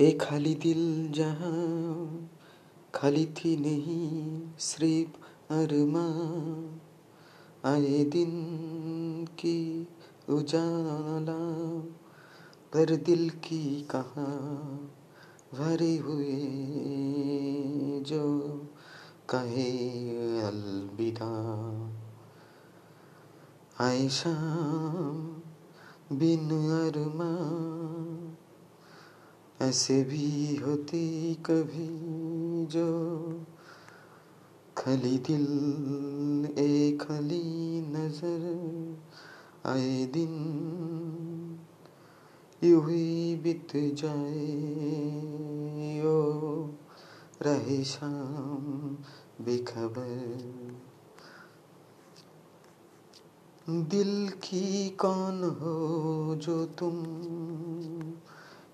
हे खाली दिल जहाँ खाली थी नहीं सिर्फ़ अरमा। आए दिन की उजाला पर दिल की कहाँ भरे हुए जो कहे अलविदा। आए शाम बिन अरमा ऐसे भी होती कभी जो खली दिल ए खली नज़र आए दिन यूँ ही बीत जाए। ओ, रहे शाम बेखबर। दिल की कौन हो जो तुम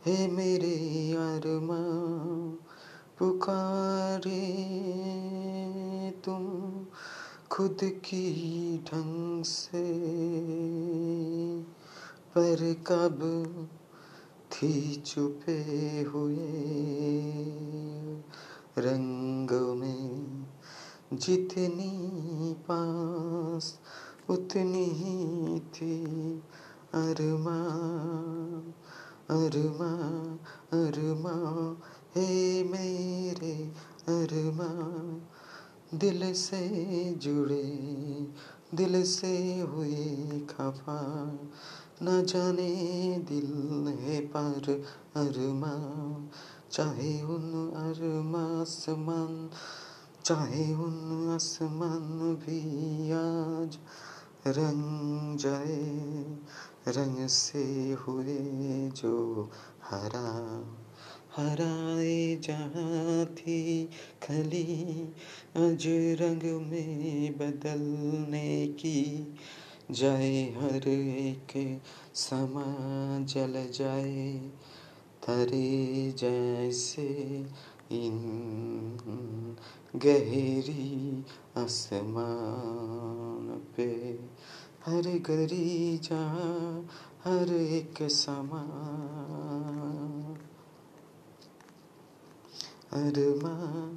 हे मेरे अरमा, पुकारे तुम खुद की ढंग से। पर कब थी चुपे हुए रंग में, जितनी पास उतनी ही थी अरमा। अरमा अरमा, हे मेरे अरमा, दिल से जुड़े, दिल से हुए खफा, न जाने दिल है पर अरमा, चाहे उन अरमा आसमान, चाहे उन आसमान भी आज रंग जाए रंग से हुए जो हरा, हराए जहाँ थी खली अज रंग में बदलने की जाए हर एक समा जल जाए, तरे जैसे इन गहरी आसमान पे। हर गरी जहाँ हर एक समा अरमा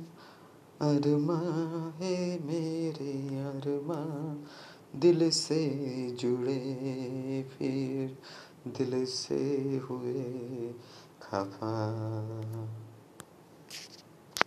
अरमा है मेरे अरमा दिल से जुड़े फिर दिल से हुए खफा।